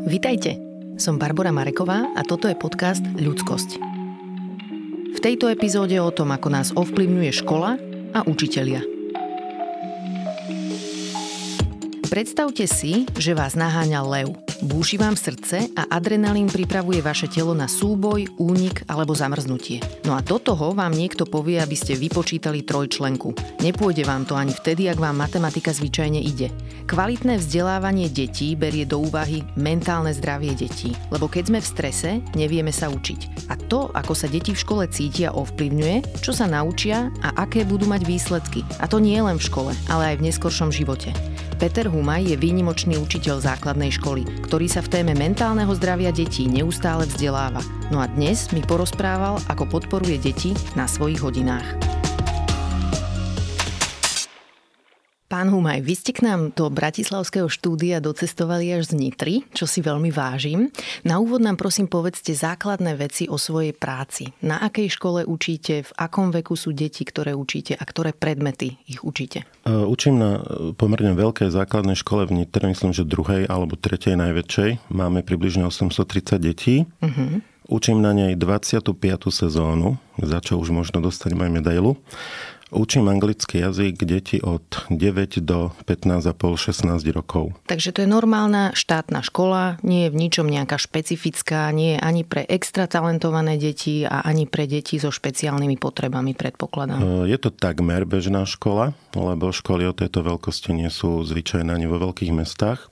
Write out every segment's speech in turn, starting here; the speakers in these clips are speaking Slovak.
Vitajte, som Barbara Mareková a toto je podcast Ľudskosť. V tejto epizóde o tom, ako nás ovplyvňuje škola a učitelia. Predstavte si, že vás naháňa lev – Búši vám srdce a adrenalín pripravuje vaše telo na súboj, únik alebo zamrznutie. No a do toho vám niekto povie, aby ste vypočítali trojčlenku. Nepôjde vám to ani vtedy, ak vám matematika zvyčajne ide. Kvalitné vzdelávanie detí berie do úvahy mentálne zdravie detí, lebo keď sme v strese, nevieme sa učiť. A to, ako sa deti v škole cítia, ovplyvňuje, čo sa naučia a aké budú mať výsledky. A to nie len v škole, ale aj v neskoršom živote. Peter Humaj je výnimočný učiteľ základnej školy, ktorý sa v téme mentálneho zdravia detí neustále vzdeláva. No a dnes mi porozprával, ako podporuje deti na svojich hodinách. Pán Humaj, vy ste k nám do Bratislavského štúdia docestovali až z Nitry, čo si veľmi vážim. Na úvod nám prosím povedzte základné veci o svojej práci. Na akej škole učíte, v akom veku sú deti, ktoré učíte a ktoré predmety ich učíte? E, učím na pomerne veľkej základnej škole v Nitre, myslím, že druhej alebo tretej najväčšej. Máme približne 830 detí. Uh-huh. Učím na nej 25. sezónu, za čo už možno dostať aj medailu. Učím anglický jazyk deti od 9 do 15,5-16 rokov. Takže to je normálna štátna škola, nie je v ničom nejaká špecifická, nie je ani pre extra talentované deti a ani pre deti so špeciálnymi potrebami, predpokladám. E, je to takmer bežná škola, lebo školy o tejto veľkosti nie sú zvyčajné ani vo veľkých mestách.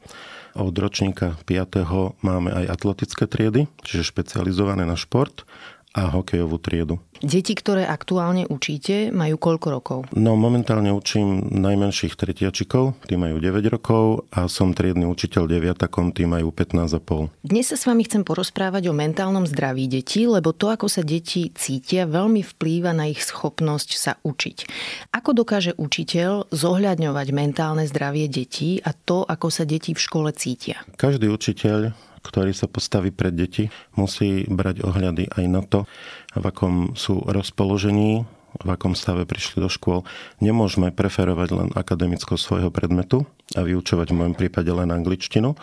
Od ročníka 5. máme aj atletické triedy, čiže špecializované na šport a hokejovú triedu. Deti, ktoré aktuálne učíte, majú koľko rokov? No momentálne učím najmenších tretiačikov, tí majú 9 rokov a som triedny učiteľ deviatakom, tí majú 15,5. Dnes sa s vami chcem porozprávať o mentálnom zdraví detí, lebo to, ako sa deti cítia, veľmi vplýva na ich schopnosť sa učiť. Ako dokáže učiteľ zohľadňovať mentálne zdravie detí a to, ako sa deti v škole cítia? Každý učiteľ ktorý sa postaví pred deti, musí brať ohľady aj na to, v akom sú rozpoložení, v akom stave prišli do škôl. Nemôžeme preferovať len akademicko svojho predmetu a vyučovať v mojom prípade len angličtinu,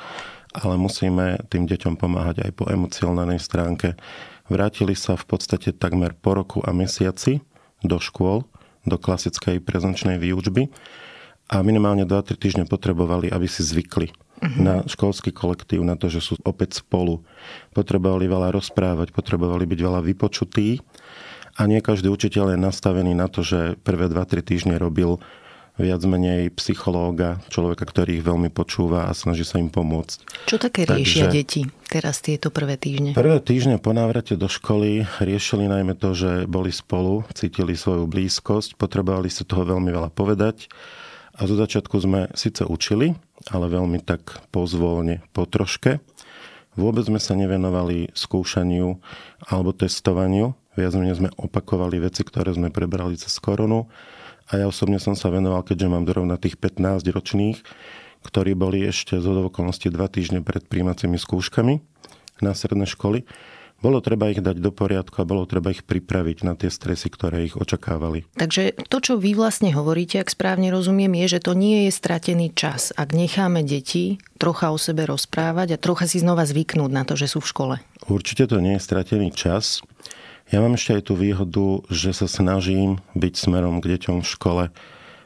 ale musíme tým deťom pomáhať aj po emocionálnej stránke. Vrátili sa v podstate takmer po roku a mesiaci do škôl, do klasickej prezenčnej výučby a minimálne 2-3 týždne potrebovali, aby si zvykli uh-huh. na školský kolektív, na to, že sú opäť spolu. Potrebovali veľa rozprávať, potrebovali byť veľa vypočutí a nie každý učiteľ je nastavený na to, že prvé 2-3 týždne robil viac menej psychológa, človeka, ktorý ich veľmi počúva a snaží sa im pomôcť. Čo také Takže, riešia deti teraz tieto prvé týždne? Prvé týždne po návrate do školy riešili najmä to, že boli spolu, cítili svoju blízkosť, potrebovali si toho veľmi veľa povedať a zo začiatku sme síce učili, ale veľmi tak pozvolne, po troške. Vôbec sme sa nevenovali skúšaniu alebo testovaniu. Viac menej sme opakovali veci, ktoré sme prebrali cez koronu. A ja osobne som sa venoval, keďže mám dorovna tých 15 ročných, ktorí boli ešte z okolností dva týždne pred príjmacími skúškami na stredné školy bolo treba ich dať do poriadku a bolo treba ich pripraviť na tie stresy, ktoré ich očakávali. Takže to, čo vy vlastne hovoríte, ak správne rozumiem, je, že to nie je stratený čas. Ak necháme deti trocha o sebe rozprávať a trocha si znova zvyknúť na to, že sú v škole. Určite to nie je stratený čas. Ja mám ešte aj tú výhodu, že sa snažím byť smerom k deťom v škole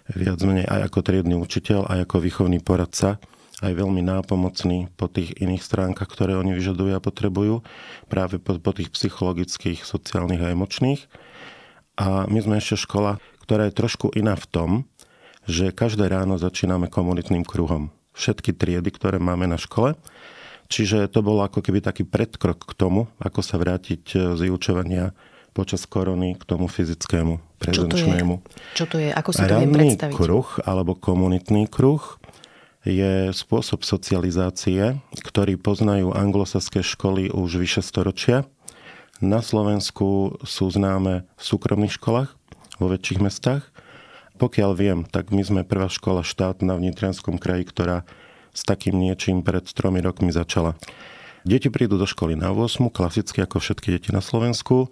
viac menej aj ako triedny učiteľ, aj ako výchovný poradca aj veľmi nápomocný po tých iných stránkach, ktoré oni vyžadujú a potrebujú, práve po, po tých psychologických, sociálnych a emočných. A my sme ešte škola, ktorá je trošku iná v tom, že každé ráno začíname komunitným kruhom. Všetky triedy, ktoré máme na škole. Čiže to bolo ako keby taký predkrok k tomu, ako sa vrátiť z vyučovania počas korony k tomu fyzickému, prezenčnému. Čo to je? Čo to je? Ako si to viem predstaviť? kruh alebo komunitný kruh je spôsob socializácie, ktorý poznajú anglosaské školy už vyše storočia. Na Slovensku sú známe v súkromných školách vo väčších mestách. Pokiaľ viem, tak my sme prvá škola štátna v Nitrianskom kraji, ktorá s takým niečím pred tromi rokmi začala. Deti prídu do školy na 8, klasicky ako všetky deti na Slovensku.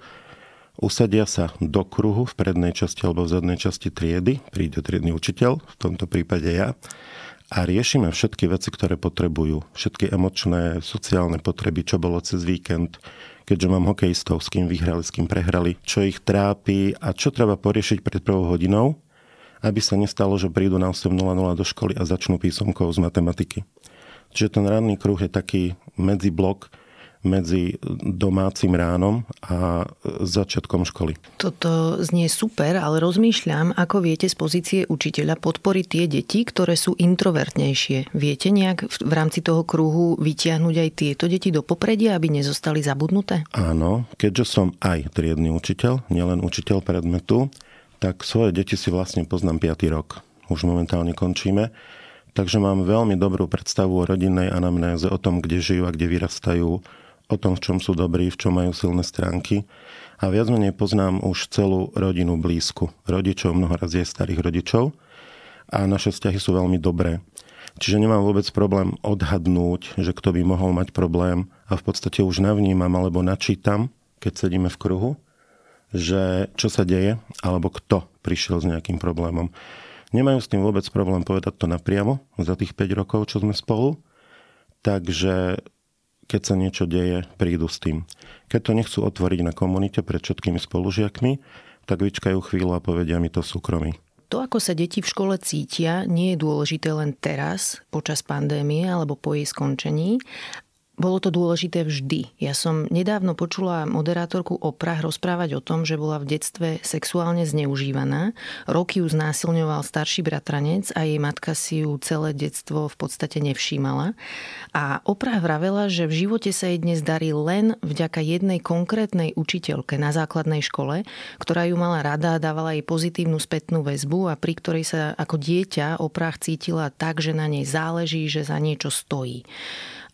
Usadia sa do kruhu v prednej časti alebo v zadnej časti triedy. Príde triedny učiteľ, v tomto prípade ja a riešime všetky veci, ktoré potrebujú. Všetky emočné, sociálne potreby, čo bolo cez víkend, keďže mám hokejistov, s kým vyhrali, s kým prehrali, čo ich trápi a čo treba poriešiť pred prvou hodinou, aby sa nestalo, že prídu na 8.00 do školy a začnú písomkou z matematiky. Čiže ten ranný kruh je taký medziblok, medzi domácim ránom a začiatkom školy. Toto znie super, ale rozmýšľam, ako viete z pozície učiteľa podporiť tie deti, ktoré sú introvertnejšie. Viete nejak v rámci toho kruhu vytiahnuť aj tieto deti do popredia, aby nezostali zabudnuté? Áno, keďže som aj triedny učiteľ, nielen učiteľ predmetu, tak svoje deti si vlastne poznám 5. rok. Už momentálne končíme. Takže mám veľmi dobrú predstavu o rodinnej anamnéze, o tom, kde žijú a kde vyrastajú, o tom, v čom sú dobrí, v čom majú silné stránky. A viac menej poznám už celú rodinu blízku. Rodičov, mnoho raz je starých rodičov. A naše vzťahy sú veľmi dobré. Čiže nemám vôbec problém odhadnúť, že kto by mohol mať problém a v podstate už navnímam alebo načítam, keď sedíme v kruhu, že čo sa deje alebo kto prišiel s nejakým problémom. Nemajú s tým vôbec problém povedať to napriamo za tých 5 rokov, čo sme spolu. Takže keď sa niečo deje, prídu s tým. Keď to nechcú otvoriť na komunite pred všetkými spolužiakmi, tak vyčkajú chvíľu a povedia mi to súkromí. To, ako sa deti v škole cítia, nie je dôležité len teraz, počas pandémie alebo po jej skončení, bolo to dôležité vždy. Ja som nedávno počula moderátorku Oprah rozprávať o tom, že bola v detstve sexuálne zneužívaná. Roky ju znásilňoval starší bratranec a jej matka si ju celé detstvo v podstate nevšímala. A Oprah vravela, že v živote sa jej dnes darí len vďaka jednej konkrétnej učiteľke na základnej škole, ktorá ju mala rada a dávala jej pozitívnu spätnú väzbu a pri ktorej sa ako dieťa Oprah cítila tak, že na nej záleží, že za niečo stojí.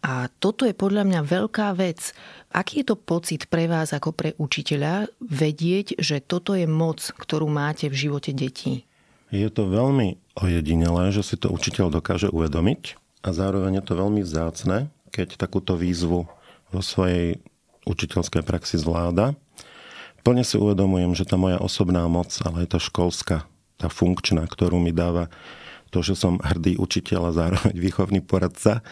A toto je podľa mňa veľká vec. Aký je to pocit pre vás ako pre učiteľa vedieť, že toto je moc, ktorú máte v živote detí? Je to veľmi ojedinelé, že si to učiteľ dokáže uvedomiť a zároveň je to veľmi vzácne, keď takúto výzvu vo svojej učiteľskej praxi zvláda. Plne si uvedomujem, že tá moja osobná moc, ale je to školská, tá funkčná, ktorú mi dáva to, že som hrdý učiteľ a zároveň výchovný poradca,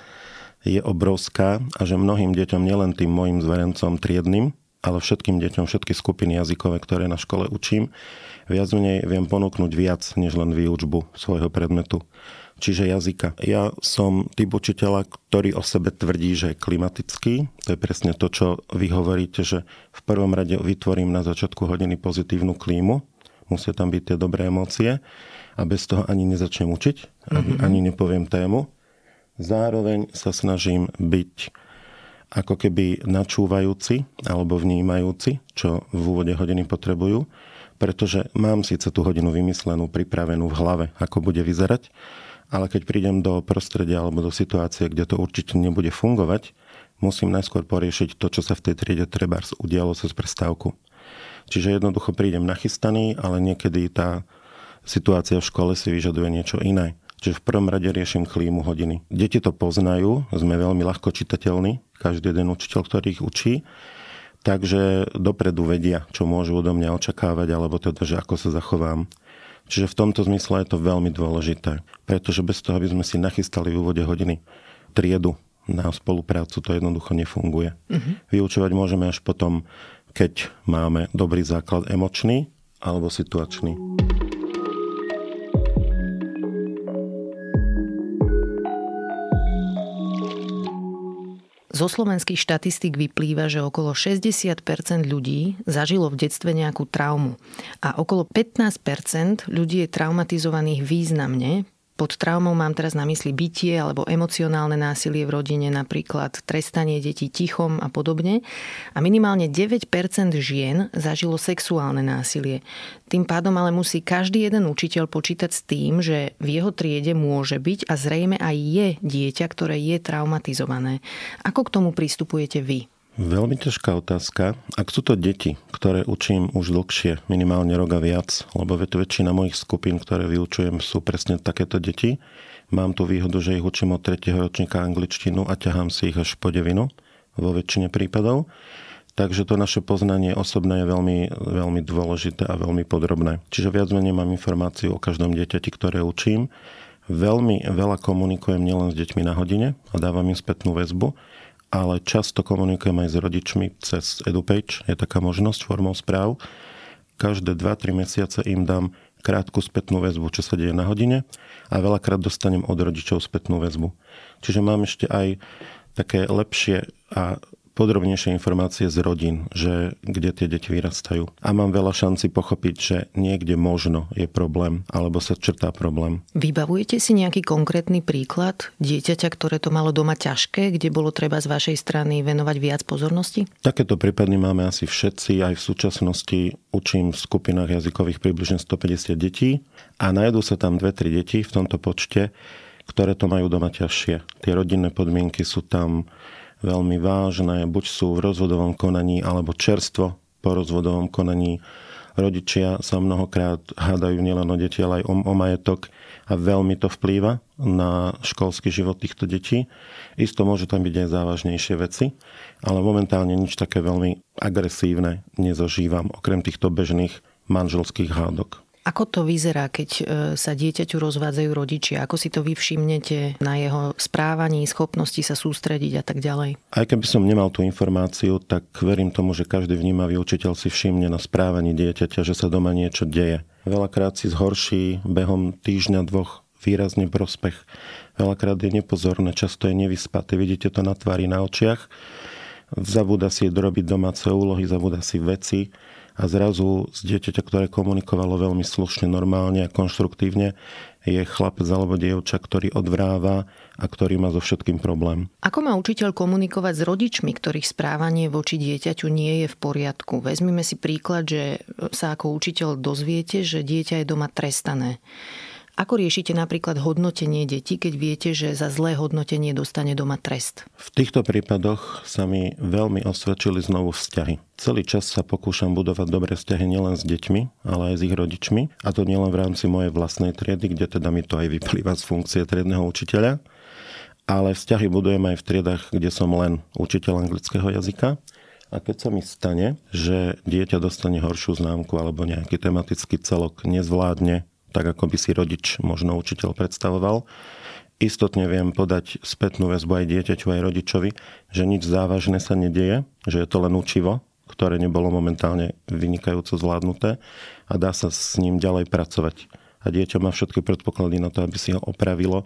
je obrovská a že mnohým deťom, nielen tým mojim zverencom triednym, ale všetkým deťom, všetky skupiny jazykové, ktoré na škole učím, viac menej viem ponúknuť viac, než len výučbu svojho predmetu, čiže jazyka. Ja som typ učiteľa, ktorý o sebe tvrdí, že je klimatický. To je presne to, čo vy hovoríte, že v prvom rade vytvorím na začiatku hodiny pozitívnu klímu. Musia tam byť tie dobré emócie a bez toho ani nezačnem učiť, mm-hmm. ani nepoviem tému. Zároveň sa snažím byť ako keby načúvajúci alebo vnímajúci, čo v úvode hodiny potrebujú, pretože mám síce tú hodinu vymyslenú, pripravenú v hlave, ako bude vyzerať, ale keď prídem do prostredia alebo do situácie, kde to určite nebude fungovať, musím najskôr poriešiť to, čo sa v tej triede treba udialo cez prestávku. Čiže jednoducho prídem nachystaný, ale niekedy tá situácia v škole si vyžaduje niečo iné. Čiže v prvom rade riešim klímu hodiny. Deti to poznajú, sme veľmi ľahko čitateľní, každý jeden učiteľ, ktorý ich učí, takže dopredu vedia, čo môžu odo mňa očakávať, alebo teda, že ako sa zachovám. Čiže v tomto zmysle je to veľmi dôležité, pretože bez toho, aby sme si nachystali v úvode hodiny triedu na spoluprácu, to jednoducho nefunguje. Uh-huh. Vyučovať môžeme až potom, keď máme dobrý základ emočný alebo situačný. Zo slovenských štatistík vyplýva, že okolo 60% ľudí zažilo v detstve nejakú traumu. A okolo 15% ľudí je traumatizovaných významne, pod traumou mám teraz na mysli bytie alebo emocionálne násilie v rodine, napríklad trestanie detí tichom a podobne. A minimálne 9% žien zažilo sexuálne násilie. Tým pádom ale musí každý jeden učiteľ počítať s tým, že v jeho triede môže byť a zrejme aj je dieťa, ktoré je traumatizované. Ako k tomu pristupujete vy? Veľmi ťažká otázka. Ak sú to deti, ktoré učím už dlhšie, minimálne roka viac, lebo väčšina mojich skupín, ktoré vyučujem, sú presne takéto deti, mám tu výhodu, že ich učím od 3. ročníka angličtinu a ťahám si ich až po devinu vo väčšine prípadov. Takže to naše poznanie osobné je veľmi, veľmi dôležité a veľmi podrobné. Čiže viac menej mám informáciu o každom dieťati, ktoré učím. Veľmi veľa komunikujem nielen s deťmi na hodine a dávam im spätnú väzbu, ale často komunikujem aj s rodičmi cez EduPage, je taká možnosť formou správ. Každé 2-3 mesiace im dám krátku spätnú väzbu, čo sa deje na hodine a veľakrát dostanem od rodičov spätnú väzbu. Čiže mám ešte aj také lepšie a podrobnejšie informácie z rodín, že kde tie deti vyrastajú. A mám veľa šanci pochopiť, že niekde možno je problém, alebo sa črtá problém. Vybavujete si nejaký konkrétny príklad dieťaťa, ktoré to malo doma ťažké, kde bolo treba z vašej strany venovať viac pozornosti? Takéto prípady máme asi všetci. Aj v súčasnosti učím v skupinách jazykových približne 150 detí a nájdú sa tam 2-3 deti v tomto počte, ktoré to majú doma ťažšie. Tie rodinné podmienky sú tam veľmi vážne, buď sú v rozvodovom konaní alebo čerstvo po rozvodovom konaní. Rodičia sa mnohokrát hádajú nielen o deti, ale aj o, o majetok a veľmi to vplýva na školský život týchto detí. Isto môžu tam byť aj závažnejšie veci, ale momentálne nič také veľmi agresívne nezažívam, okrem týchto bežných manželských hádok. Ako to vyzerá, keď e, sa dieťaťu rozvádzajú rodičia? Ako si to vy všimnete na jeho správaní, schopnosti sa sústrediť a tak ďalej? Aj keby som nemal tú informáciu, tak verím tomu, že každý vnímavý učiteľ si všimne na správaní dieťaťa, že sa doma niečo deje. Veľakrát si zhorší behom týždňa, dvoch výrazne prospech. Veľakrát je nepozorné, často je nevyspaté. Vidíte to na tvári, na očiach. Zabúda si drobiť domáce úlohy, zabúda si veci a zrazu z dieťaťa, ktoré komunikovalo veľmi slušne, normálne a konštruktívne, je chlapec alebo dievča, ktorý odvráva a ktorý má so všetkým problém. Ako má učiteľ komunikovať s rodičmi, ktorých správanie voči dieťaťu nie je v poriadku? Vezmime si príklad, že sa ako učiteľ dozviete, že dieťa je doma trestané. Ako riešite napríklad hodnotenie detí, keď viete, že za zlé hodnotenie dostane doma trest? V týchto prípadoch sa mi veľmi osvedčili znovu vzťahy. Celý čas sa pokúšam budovať dobré vzťahy nielen s deťmi, ale aj s ich rodičmi. A to nielen v rámci mojej vlastnej triedy, kde teda mi to aj vyplýva z funkcie triedneho učiteľa, ale vzťahy budujem aj v triedach, kde som len učiteľ anglického jazyka. A keď sa mi stane, že dieťa dostane horšiu známku alebo nejaký tematický celok nezvládne tak ako by si rodič, možno učiteľ predstavoval. Istotne viem podať spätnú väzbu aj dieťaťu, aj rodičovi, že nič závažné sa nedieje, že je to len učivo, ktoré nebolo momentálne vynikajúco zvládnuté a dá sa s ním ďalej pracovať. A dieťa má všetky predpoklady na to, aby si ho opravilo,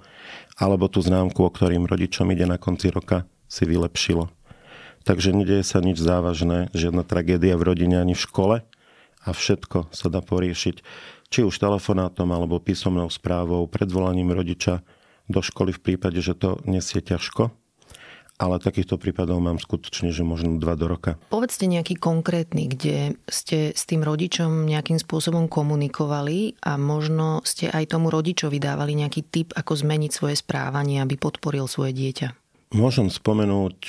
alebo tú známku, o ktorým rodičom ide na konci roka, si vylepšilo. Takže nedieje sa nič závažné, žiadna tragédia v rodine ani v škole a všetko sa dá poriešiť či už telefonátom alebo písomnou správou, predvolaním rodiča do školy v prípade, že to nesie ťažko. Ale takýchto prípadov mám skutočne, že možno dva do roka. Povedzte nejaký konkrétny, kde ste s tým rodičom nejakým spôsobom komunikovali a možno ste aj tomu rodičovi dávali nejaký tip, ako zmeniť svoje správanie, aby podporil svoje dieťa. Môžem spomenúť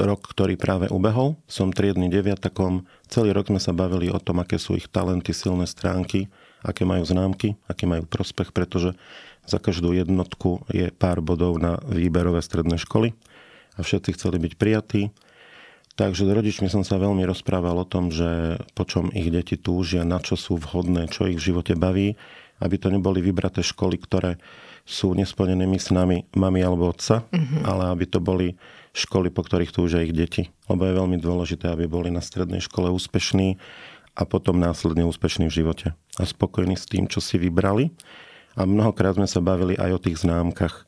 rok, ktorý práve ubehol. Som triedny deviatakom. Celý rok sme sa bavili o tom, aké sú ich talenty, silné stránky aké majú známky, aký majú prospech, pretože za každú jednotku je pár bodov na výberové stredné školy a všetci chceli byť prijatí. Takže s rodičmi som sa veľmi rozprával o tom, že po čom ich deti túžia, na čo sú vhodné, čo ich v živote baví, aby to neboli vybraté školy, ktoré sú nesplnenými snami mami alebo otca, mm-hmm. ale aby to boli školy, po ktorých túžia ich deti. Lebo je veľmi dôležité, aby boli na strednej škole úspešní, a potom následne úspešní v živote a spokojní s tým, čo si vybrali. A mnohokrát sme sa bavili aj o tých známkach.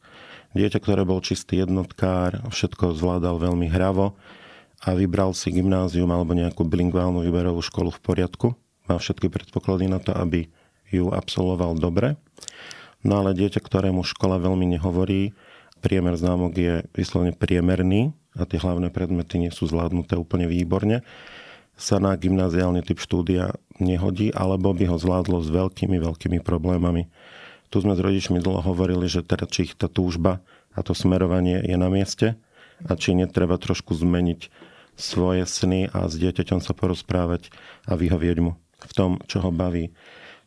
Dieťa, ktoré bol čistý jednotkár, všetko zvládal veľmi hravo a vybral si gymnázium alebo nejakú bilingválnu výberovú školu v poriadku. Má všetky predpoklady na to, aby ju absolvoval dobre. No ale dieťa, ktorému škola veľmi nehovorí, priemer známok je vyslovene priemerný a tie hlavné predmety nie sú zvládnuté úplne výborne, sa na gymnáziálny typ štúdia nehodí, alebo by ho zvládlo s veľkými, veľkými problémami. Tu sme s rodičmi dlho hovorili, že teda či ich tá túžba a to smerovanie je na mieste a či netreba trošku zmeniť svoje sny a s dieťaťom sa porozprávať a vyhovieť mu v tom, čo ho baví.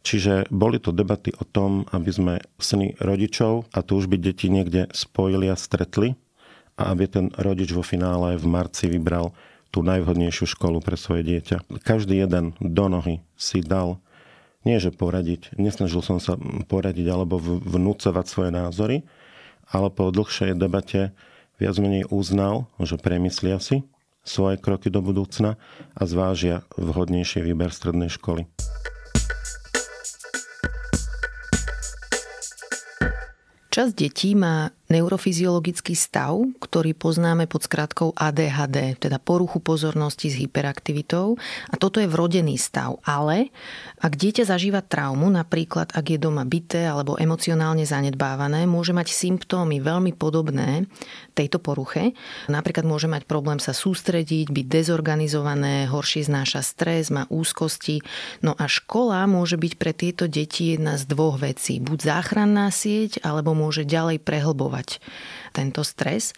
Čiže boli to debaty o tom, aby sme sny rodičov a túžby detí niekde spojili a stretli a aby ten rodič vo finále v marci vybral tú najvhodnejšiu školu pre svoje dieťa. Každý jeden do nohy si dal Nie, že poradiť. Nesnažil som sa poradiť alebo vnúcovať svoje názory, ale po dlhšej debate viac menej uznal, že premyslia si svoje kroky do budúcna a zvážia vhodnejší výber strednej školy. Časť detí má neurofyziologický stav, ktorý poznáme pod skratkou ADHD, teda poruchu pozornosti s hyperaktivitou. A toto je vrodený stav. Ale ak dieťa zažíva traumu, napríklad ak je doma byté alebo emocionálne zanedbávané, môže mať symptómy veľmi podobné tejto poruche. Napríklad môže mať problém sa sústrediť, byť dezorganizované, horšie znáša stres, má úzkosti. No a škola môže byť pre tieto deti jedna z dvoch vecí. Buď záchranná sieť, alebo môže ďalej prehlbovať kontrolovať tento stres.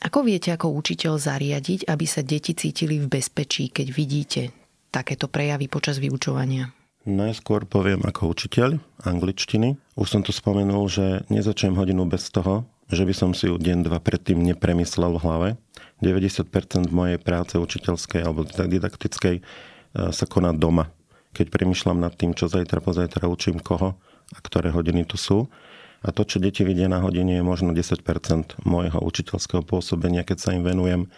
Ako viete ako učiteľ zariadiť, aby sa deti cítili v bezpečí, keď vidíte takéto prejavy počas vyučovania? Najskôr poviem ako učiteľ angličtiny. Už som to spomenul, že nezačnem hodinu bez toho, že by som si ju deň, dva predtým nepremyslel v hlave. 90% mojej práce učiteľskej alebo didaktickej e, sa koná doma. Keď premyšľam nad tým, čo zajtra, pozajtra učím koho a ktoré hodiny tu sú. A to, čo deti vidia na hodine, je možno 10% môjho učiteľského pôsobenia, keď sa im venujem.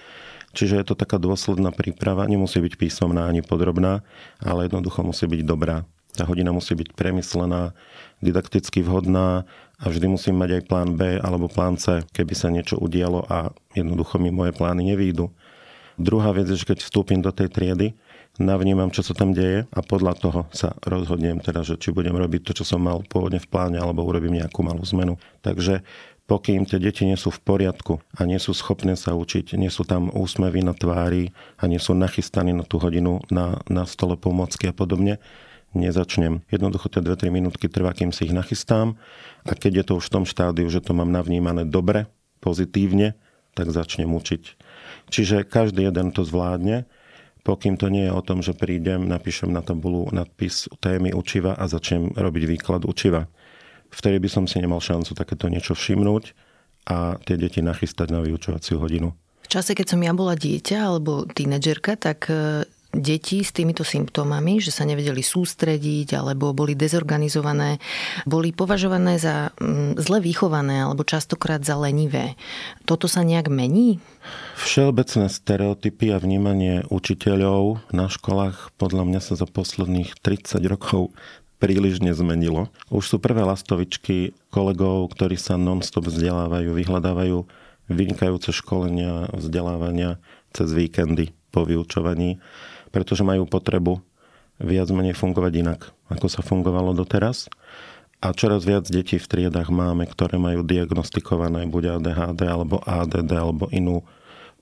Čiže je to taká dôsledná príprava, nemusí byť písomná ani podrobná, ale jednoducho musí byť dobrá. Tá hodina musí byť premyslená, didakticky vhodná a vždy musím mať aj plán B alebo plán C, keby sa niečo udialo a jednoducho mi moje plány nevídu. Druhá vec je, že keď vstúpim do tej triedy, navnímam, čo sa tam deje a podľa toho sa rozhodnem teda, že či budem robiť to, čo som mal pôvodne v pláne, alebo urobím nejakú malú zmenu. Takže pokým tie deti nie sú v poriadku a nie sú schopné sa učiť, nie sú tam úsmevy na tvári a nie sú nachystaní na tú hodinu na, na stole pomocky a podobne, nezačnem. Jednoducho tie 2-3 minútky trvá, kým si ich nachystám a keď je to už v tom štádiu, že to mám navnímané dobre, pozitívne, tak začnem učiť. Čiže každý jeden to zvládne pokým to nie je o tom, že prídem, napíšem na tabulu nadpis témy učiva a začnem robiť výklad učiva. Vtedy by som si nemal šancu takéto niečo všimnúť a tie deti nachystať na vyučovaciu hodinu. V čase, keď som ja bola dieťa alebo tínedžerka, tak e, deti s týmito symptómami, že sa nevedeli sústrediť alebo boli dezorganizované, boli považované za mm, zle vychované alebo častokrát za lenivé. Toto sa nejak mení? Všeobecné stereotypy a vnímanie učiteľov na školách podľa mňa sa za posledných 30 rokov príliš nezmenilo. Už sú prvé lastovičky kolegov, ktorí sa non-stop vzdelávajú, vyhľadávajú vynikajúce školenia, vzdelávania cez víkendy po vyučovaní pretože majú potrebu viac menej fungovať inak, ako sa fungovalo doteraz. A čoraz viac detí v triedach máme, ktoré majú diagnostikované buď ADHD, alebo ADD, alebo inú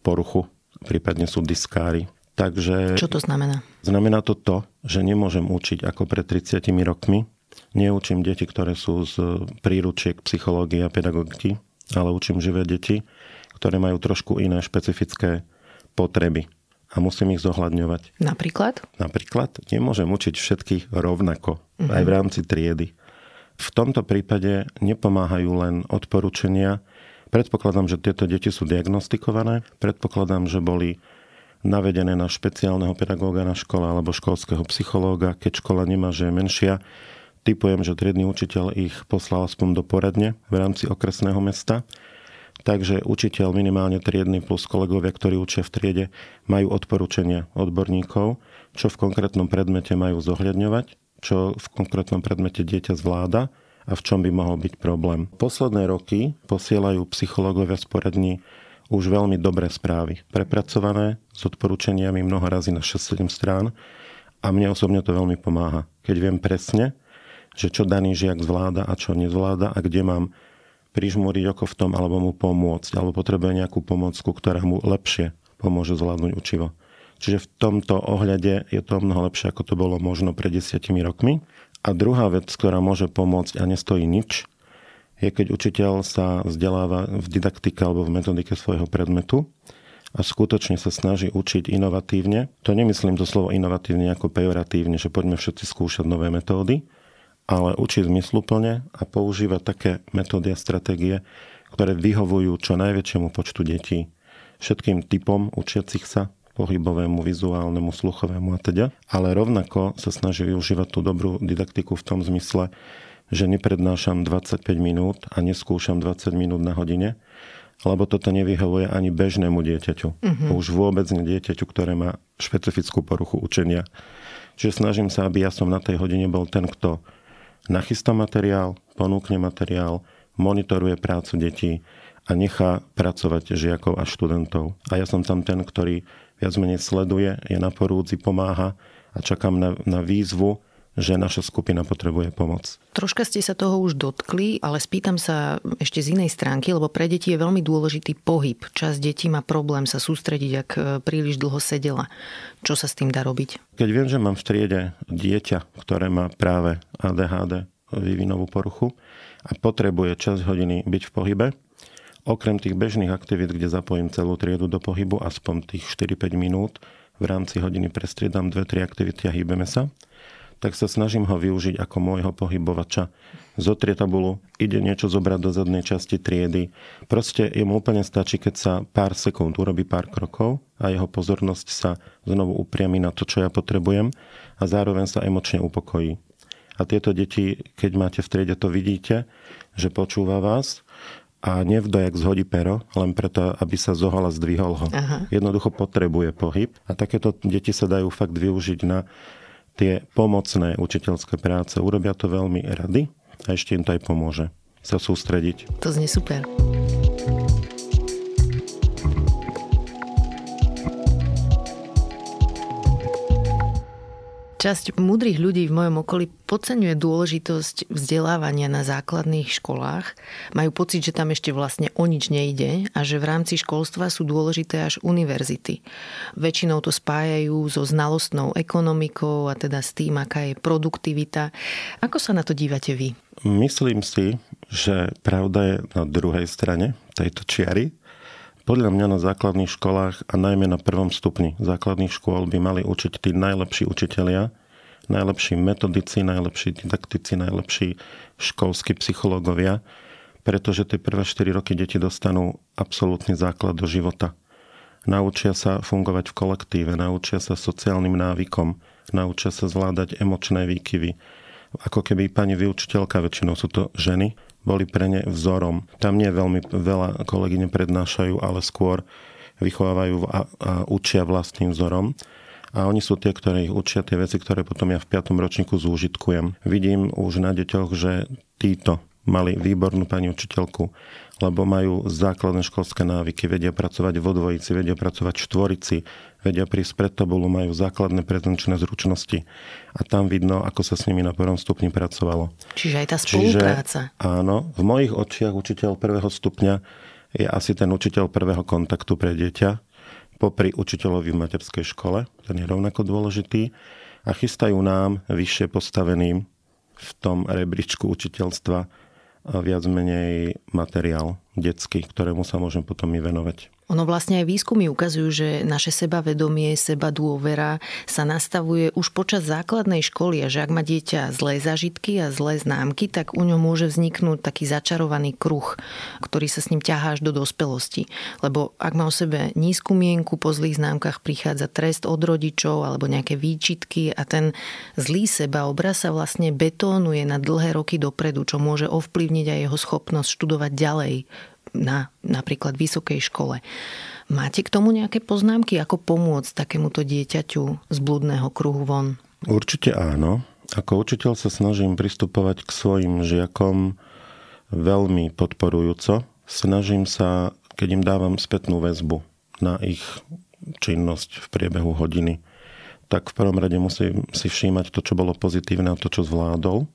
poruchu, prípadne sú diskári. Takže... Čo to znamená? Znamená to to, že nemôžem učiť ako pred 30 rokmi. Neučím deti, ktoré sú z príručiek psychológie a pedagogiky, ale učím živé deti, ktoré majú trošku iné špecifické potreby a musím ich zohľadňovať. Napríklad? Napríklad nemôžem učiť všetkých rovnako, uh-huh. aj v rámci triedy. V tomto prípade nepomáhajú len odporúčania. Predpokladám, že tieto deti sú diagnostikované. Predpokladám, že boli navedené na špeciálneho pedagóga na škole alebo školského psychológa. Keď škola nemá, že je menšia, typujem, že triedny učiteľ ich poslal aspoň do poradne v rámci okresného mesta Takže učiteľ minimálne triedny plus kolegovia, ktorí učia v triede, majú odporúčania odborníkov, čo v konkrétnom predmete majú zohľadňovať, čo v konkrétnom predmete dieťa zvláda a v čom by mohol byť problém. Posledné roky posielajú psychológovia z poradní už veľmi dobré správy, prepracované s odporúčaniami mnoho razy na 6-7 strán a mne osobne to veľmi pomáha. Keď viem presne, že čo daný žiak zvláda a čo nezvláda a kde mám prižmúriť oko v tom, alebo mu pomôcť, alebo potrebuje nejakú pomocku, ktorá mu lepšie pomôže zvládnuť učivo. Čiže v tomto ohľade je to mnoho lepšie, ako to bolo možno pred desiatimi rokmi. A druhá vec, ktorá môže pomôcť a nestojí nič, je keď učiteľ sa vzdeláva v didaktike alebo v metodike svojho predmetu a skutočne sa snaží učiť inovatívne. To nemyslím to slovo inovatívne ako pejoratívne, že poďme všetci skúšať nové metódy, ale učí zmysluplne a používa také metódy a stratégie, ktoré vyhovujú čo najväčšiemu počtu detí, všetkým typom učiacich sa, pohybovému, vizuálnemu, sluchovému a teda. Ale rovnako sa snaží využívať tú dobrú didaktiku v tom zmysle, že neprednášam 25 minút a neskúšam 20 minút na hodine, lebo toto nevyhovuje ani bežnému dieťaťu. Uh-huh. Už vôbec nie dieťaťu, ktoré má špecifickú poruchu učenia. Čiže snažím sa, aby ja som na tej hodine bol ten, kto nachystá materiál, ponúkne materiál, monitoruje prácu detí a nechá pracovať žiakov a študentov. A ja som tam ten, ktorý viac menej sleduje, je na porúdzi, pomáha a čakám na, na výzvu, že naša skupina potrebuje pomoc. Troška ste sa toho už dotkli, ale spýtam sa ešte z inej stránky, lebo pre deti je veľmi dôležitý pohyb. Čas detí má problém sa sústrediť, ak e, príliš dlho sedela. Čo sa s tým dá robiť? Keď viem, že mám v triede dieťa, ktoré má práve ADHD, vývinovú poruchu a potrebuje čas hodiny byť v pohybe, okrem tých bežných aktivít, kde zapojím celú triedu do pohybu, aspoň tých 4-5 minút, v rámci hodiny prestriedam dve, tri aktivity a hýbeme sa, tak sa snažím ho využiť ako môjho pohybovača. Zotrie tabulu, ide niečo zobrať do zadnej časti triedy. Proste jemu úplne stačí, keď sa pár sekúnd urobí pár krokov a jeho pozornosť sa znovu upriami na to, čo ja potrebujem a zároveň sa emočne upokojí. A tieto deti, keď máte v triede, to vidíte, že počúva vás a nevdojak zhodí pero, len preto, aby sa zohal a zdvihol ho. Aha. Jednoducho potrebuje pohyb a takéto deti sa dajú fakt využiť na tie pomocné učiteľské práce. Urobia to veľmi rady a ešte im to aj pomôže sa sústrediť. To znie super. Časť múdrych ľudí v mojom okolí podceňuje dôležitosť vzdelávania na základných školách. Majú pocit, že tam ešte vlastne o nič nejde a že v rámci školstva sú dôležité až univerzity. Väčšinou to spájajú so znalostnou ekonomikou a teda s tým, aká je produktivita. Ako sa na to dívate vy? Myslím si, že pravda je na druhej strane tejto čiary. Podľa mňa na základných školách a najmä na prvom stupni základných škôl by mali učiť tí najlepší učitelia, najlepší metodici, najlepší didaktici, najlepší školskí psychológovia, pretože tie prvé 4 roky deti dostanú absolútny základ do života. Naučia sa fungovať v kolektíve, naučia sa sociálnym návykom, naučia sa zvládať emočné výkyvy. Ako keby pani vyučiteľka, väčšinou sú to ženy, boli pre ne vzorom. Tam nie veľmi veľa kolegyne prednášajú, ale skôr vychovávajú a, a učia vlastným vzorom. A oni sú tie, ktorí ich učia tie veci, ktoré potom ja v 5. ročníku zúžitkujem. Vidím už na deťoch, že títo mali výbornú pani učiteľku, lebo majú základné školské návyky, vedia pracovať vo dvojici, vedia pracovať v štvorici, vedia prísť pred tabulu, majú základné prezenčné zručnosti a tam vidno, ako sa s nimi na prvom stupni pracovalo. Čiže aj tá spolupráca. Čiže, áno, v mojich očiach učiteľ prvého stupňa je asi ten učiteľ prvého kontaktu pre dieťa, popri učiteľovi v materskej škole, ten je rovnako dôležitý, a chystajú nám vyššie postaveným v tom rebríčku učiteľstva viac menej materiál detský, ktorému sa môžem potom i venovať. Ono vlastne aj výskumy ukazujú, že naše sebavedomie, seba dôvera sa nastavuje už počas základnej školy a že ak má dieťa zlé zažitky a zlé známky, tak u ňom môže vzniknúť taký začarovaný kruh, ktorý sa s ním ťahá až do dospelosti. Lebo ak má o sebe nízku mienku, po zlých známkach prichádza trest od rodičov alebo nejaké výčitky a ten zlý seba obraz sa vlastne betónuje na dlhé roky dopredu, čo môže ovplyvniť aj jeho schopnosť študovať ďalej na napríklad vysokej škole. Máte k tomu nejaké poznámky, ako pomôcť takémuto dieťaťu z blúdneho kruhu von? Určite áno. Ako učiteľ sa snažím pristupovať k svojim žiakom veľmi podporujúco. Snažím sa, keď im dávam spätnú väzbu na ich činnosť v priebehu hodiny, tak v prvom rade musím si všímať to, čo bolo pozitívne a to, čo zvládol.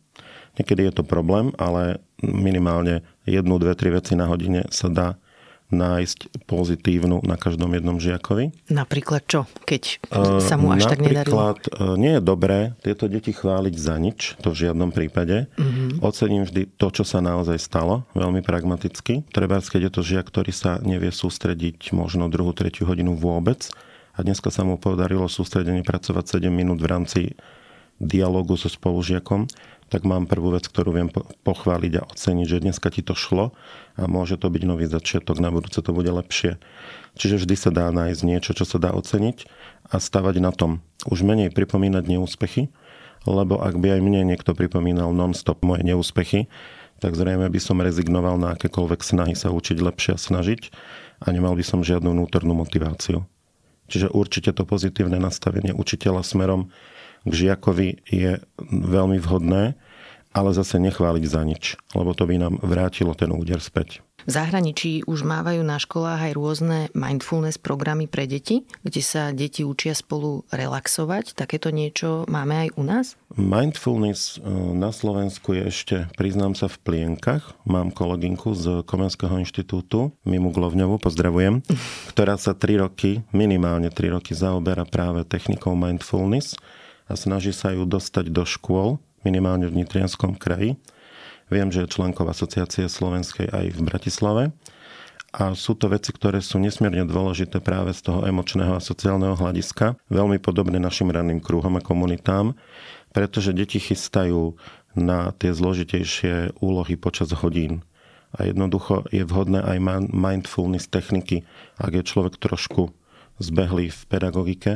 Niekedy je to problém, ale minimálne jednu, dve, tri veci na hodine sa dá nájsť pozitívnu na každom jednom žiakovi. Napríklad čo, keď sa mu až tak nedarilo? Napríklad nie je dobré tieto deti chváliť za nič, to v žiadnom prípade. Mm-hmm. Ocením vždy to, čo sa naozaj stalo, veľmi pragmaticky. Treba, keď je to žiak, ktorý sa nevie sústrediť možno druhú, tretiu hodinu vôbec a dneska sa mu podarilo sústredenie pracovať 7 minút v rámci dialogu so spolužiakom, tak mám prvú vec, ktorú viem pochváliť a oceniť, že dneska ti to šlo a môže to byť nový začiatok, na budúce to bude lepšie. Čiže vždy sa dá nájsť niečo, čo sa dá oceniť a stavať na tom. Už menej pripomínať neúspechy, lebo ak by aj mne niekto pripomínal non-stop moje neúspechy, tak zrejme by som rezignoval na akékoľvek snahy sa učiť lepšie a snažiť a nemal by som žiadnu vnútornú motiváciu. Čiže určite to pozitívne nastavenie učiteľa smerom k žiakovi je veľmi vhodné, ale zase nechváliť za nič, lebo to by nám vrátilo ten úder späť. V zahraničí už mávajú na školách aj rôzne mindfulness programy pre deti, kde sa deti učia spolu relaxovať. Takéto niečo máme aj u nás? Mindfulness e, na Slovensku je ešte, priznám sa, v plienkach. Mám kolegynku z Komenského inštitútu, Mimu Glovňovu, pozdravujem, ktorá sa 3 roky, minimálne 3 roky zaoberá práve technikou mindfulness a snaží sa ju dostať do škôl, minimálne v Nitrianskom kraji Viem, že je členkov asociácie slovenskej aj v Bratislave. A sú to veci, ktoré sú nesmierne dôležité práve z toho emočného a sociálneho hľadiska. Veľmi podobné našim ranným krúhom a komunitám, pretože deti chystajú na tie zložitejšie úlohy počas hodín. A jednoducho je vhodné aj mindfulness techniky, ak je človek trošku zbehlý v pedagogike,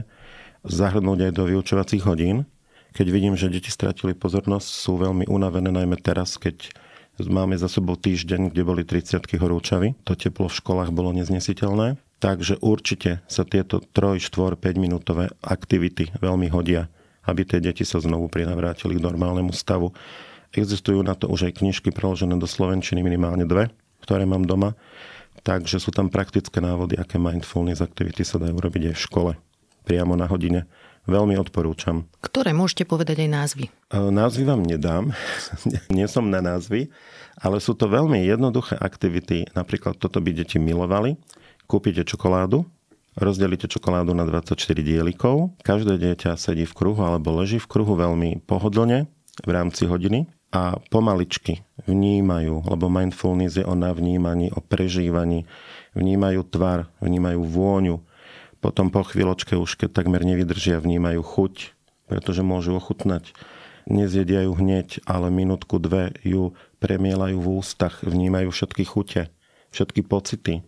zahrnúť aj do vyučovacích hodín, keď vidím, že deti stratili pozornosť, sú veľmi unavené, najmä teraz, keď máme za sebou týždeň, kde boli 30 horúčavy. To teplo v školách bolo neznesiteľné. Takže určite sa tieto 3, 4, 5 minútové aktivity veľmi hodia, aby tie deti sa znovu prinavrátili k normálnemu stavu. Existujú na to už aj knižky preložené do slovenčiny, minimálne dve, ktoré mám doma. Takže sú tam praktické návody, aké mindfulness aktivity sa dajú robiť aj v škole, priamo na hodine. Veľmi odporúčam. Ktoré môžete povedať aj názvy? E, názvy vám nedám. Nie som na názvy, ale sú to veľmi jednoduché aktivity. Napríklad toto by deti milovali. Kúpite čokoládu, rozdelíte čokoládu na 24 dielikov. Každé dieťa sedí v kruhu alebo leží v kruhu veľmi pohodlne v rámci hodiny a pomaličky vnímajú, lebo mindfulness je o navnímaní, o prežívaní, vnímajú tvar, vnímajú vôňu, potom po chvíľočke už keď takmer nevydržia, vnímajú chuť, pretože môžu ochutnať. Nezjedia ju hneď, ale minútku, dve ju premielajú v ústach, vnímajú všetky chute, všetky pocity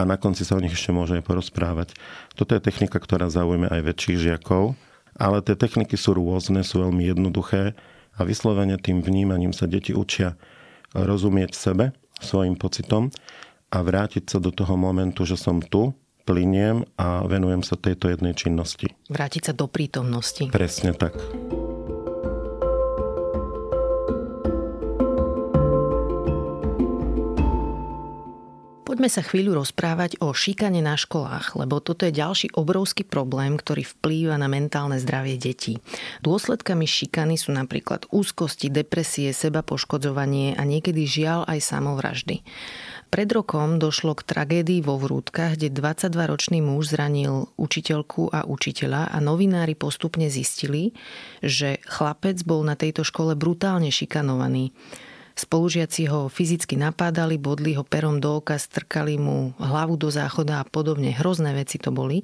a na konci sa o nich ešte môže aj porozprávať. Toto je technika, ktorá zaujme aj väčších žiakov, ale tie techniky sú rôzne, sú veľmi jednoduché a vyslovene tým vnímaním sa deti učia rozumieť sebe, svojim pocitom a vrátiť sa do toho momentu, že som tu, pliniem a venujem sa tejto jednej činnosti. Vrátiť sa do prítomnosti. Presne tak. Poďme sa chvíľu rozprávať o šikane na školách, lebo toto je ďalší obrovský problém, ktorý vplýva na mentálne zdravie detí. Dôsledkami šikany sú napríklad úzkosti, depresie, seba poškodzovanie a niekedy žiaľ aj samovraždy. Pred rokom došlo k tragédii vo Vrútkach, kde 22-ročný muž zranil učiteľku a učiteľa a novinári postupne zistili, že chlapec bol na tejto škole brutálne šikanovaný. Spolužiaci ho fyzicky napádali, bodli ho perom do oka, strkali mu hlavu do záchoda a podobne. Hrozné veci to boli.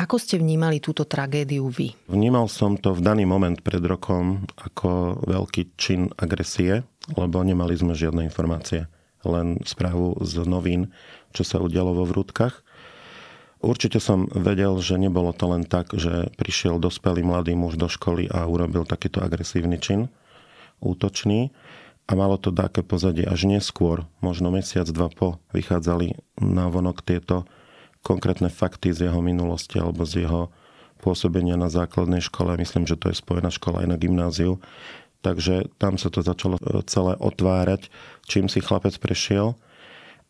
Ako ste vnímali túto tragédiu vy? Vnímal som to v daný moment pred rokom ako veľký čin agresie, lebo nemali sme žiadne informácie len správu z novín, čo sa udialo vo Vrútkach. Určite som vedel, že nebolo to len tak, že prišiel dospelý mladý muž do školy a urobil takýto agresívny čin, útočný. A malo to také pozadie až neskôr, možno mesiac, dva po, vychádzali na vonok tieto konkrétne fakty z jeho minulosti alebo z jeho pôsobenia na základnej škole. Myslím, že to je spojená škola aj na gymnáziu. Takže tam sa to začalo e, celé otvárať, čím si chlapec prešiel.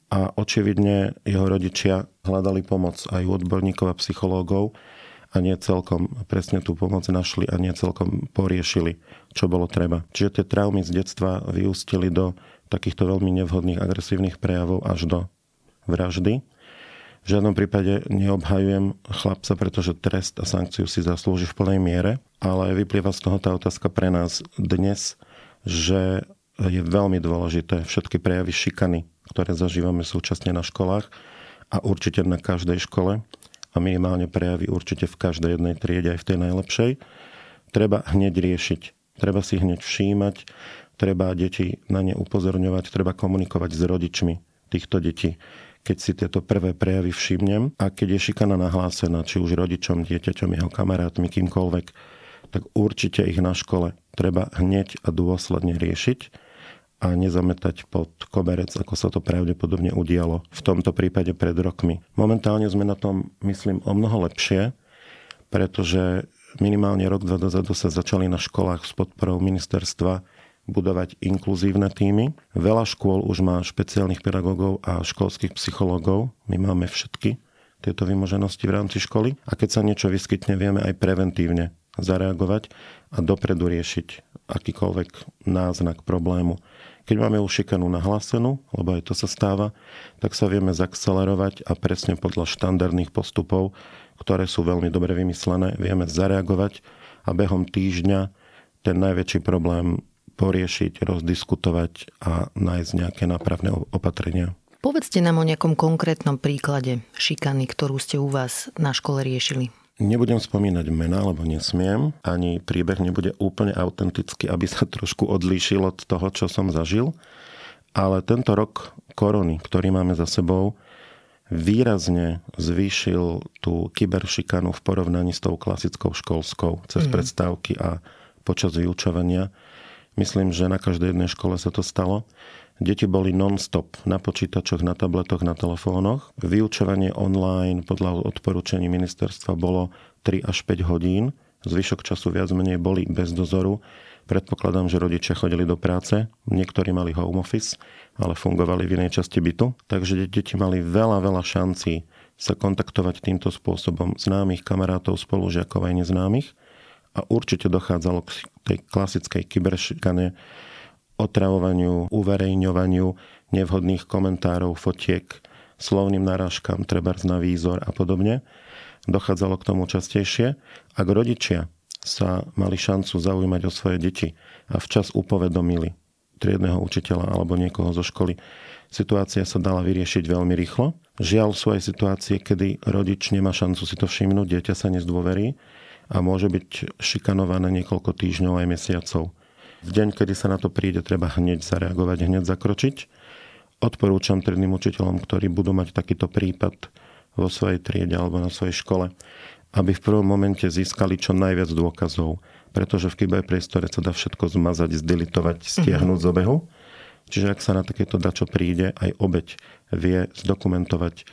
A očividne jeho rodičia hľadali pomoc aj u odborníkov a psychológov a nie celkom presne tú pomoc našli a nie celkom poriešili, čo bolo treba. Čiže tie traumy z detstva vyústili do takýchto veľmi nevhodných agresívnych prejavov až do vraždy. V žiadnom prípade neobhajujem chlapca, pretože trest a sankciu si zaslúži v plnej miere, ale vyplýva z toho tá otázka pre nás dnes, že je veľmi dôležité všetky prejavy šikany, ktoré zažívame súčasne na školách a určite na každej škole a minimálne prejavy určite v každej jednej triede, aj v tej najlepšej, treba hneď riešiť. Treba si hneď všímať, treba deti na ne upozorňovať, treba komunikovať s rodičmi týchto detí keď si tieto prvé prejavy všimnem a keď je šikana nahlásená, či už rodičom, dieťaťom, jeho kamarátmi, kýmkoľvek, tak určite ich na škole treba hneď a dôsledne riešiť a nezametať pod koberec, ako sa to pravdepodobne udialo v tomto prípade pred rokmi. Momentálne sme na tom, myslím, o mnoho lepšie, pretože minimálne rok, dva dozadu sa začali na školách s podporou ministerstva budovať inkluzívne týmy. Veľa škôl už má špeciálnych pedagógov a školských psychológov. My máme všetky tieto vymoženosti v rámci školy. A keď sa niečo vyskytne, vieme aj preventívne zareagovať a dopredu riešiť akýkoľvek náznak problému. Keď máme už šikanu nahlásenú, lebo aj to sa stáva, tak sa vieme zakcelerovať a presne podľa štandardných postupov, ktoré sú veľmi dobre vymyslené, vieme zareagovať a behom týždňa ten najväčší problém poriešiť, rozdiskutovať a nájsť nejaké nápravné opatrenia. Povedzte nám o nejakom konkrétnom príklade šikany, ktorú ste u vás na škole riešili. Nebudem spomínať mena, lebo nesmiem. Ani príbeh nebude úplne autentický, aby sa trošku odlíšil od toho, čo som zažil. Ale tento rok korony, ktorý máme za sebou, výrazne zvýšil tú kyberšikanu v porovnaní s tou klasickou školskou cez mm. predstavky a počas vyučovania. Myslím, že na každej jednej škole sa to stalo. Deti boli non-stop na počítačoch, na tabletoch, na telefónoch. Vyučovanie online podľa odporúčaní ministerstva bolo 3 až 5 hodín. Zvyšok času viac menej boli bez dozoru. Predpokladám, že rodičia chodili do práce, niektorí mali home office, ale fungovali v inej časti bytu. Takže deti mali veľa, veľa šancí sa kontaktovať týmto spôsobom známych kamarátov, spolužiakov aj neznámych a určite dochádzalo k tej klasickej kyberšikane, otravovaniu, uverejňovaniu nevhodných komentárov, fotiek, slovným narážkam, trebárs na výzor a podobne. Dochádzalo k tomu častejšie. Ak rodičia sa mali šancu zaujímať o svoje deti a včas upovedomili triedného učiteľa alebo niekoho zo školy, situácia sa dala vyriešiť veľmi rýchlo. Žiaľ sú aj situácie, kedy rodič nemá šancu si to všimnúť, dieťa sa nezdôverí a môže byť šikanované niekoľko týždňov aj mesiacov. V deň, kedy sa na to príde, treba hneď zareagovať, hneď zakročiť. Odporúčam triednym učiteľom, ktorí budú mať takýto prípad vo svojej triede alebo na svojej škole, aby v prvom momente získali čo najviac dôkazov, pretože v kyberpriestore sa dá všetko zmazať, zdelitovať, stiahnuť mm-hmm. z obehu. Čiže ak sa na takéto dačo príde, aj obeď vie zdokumentovať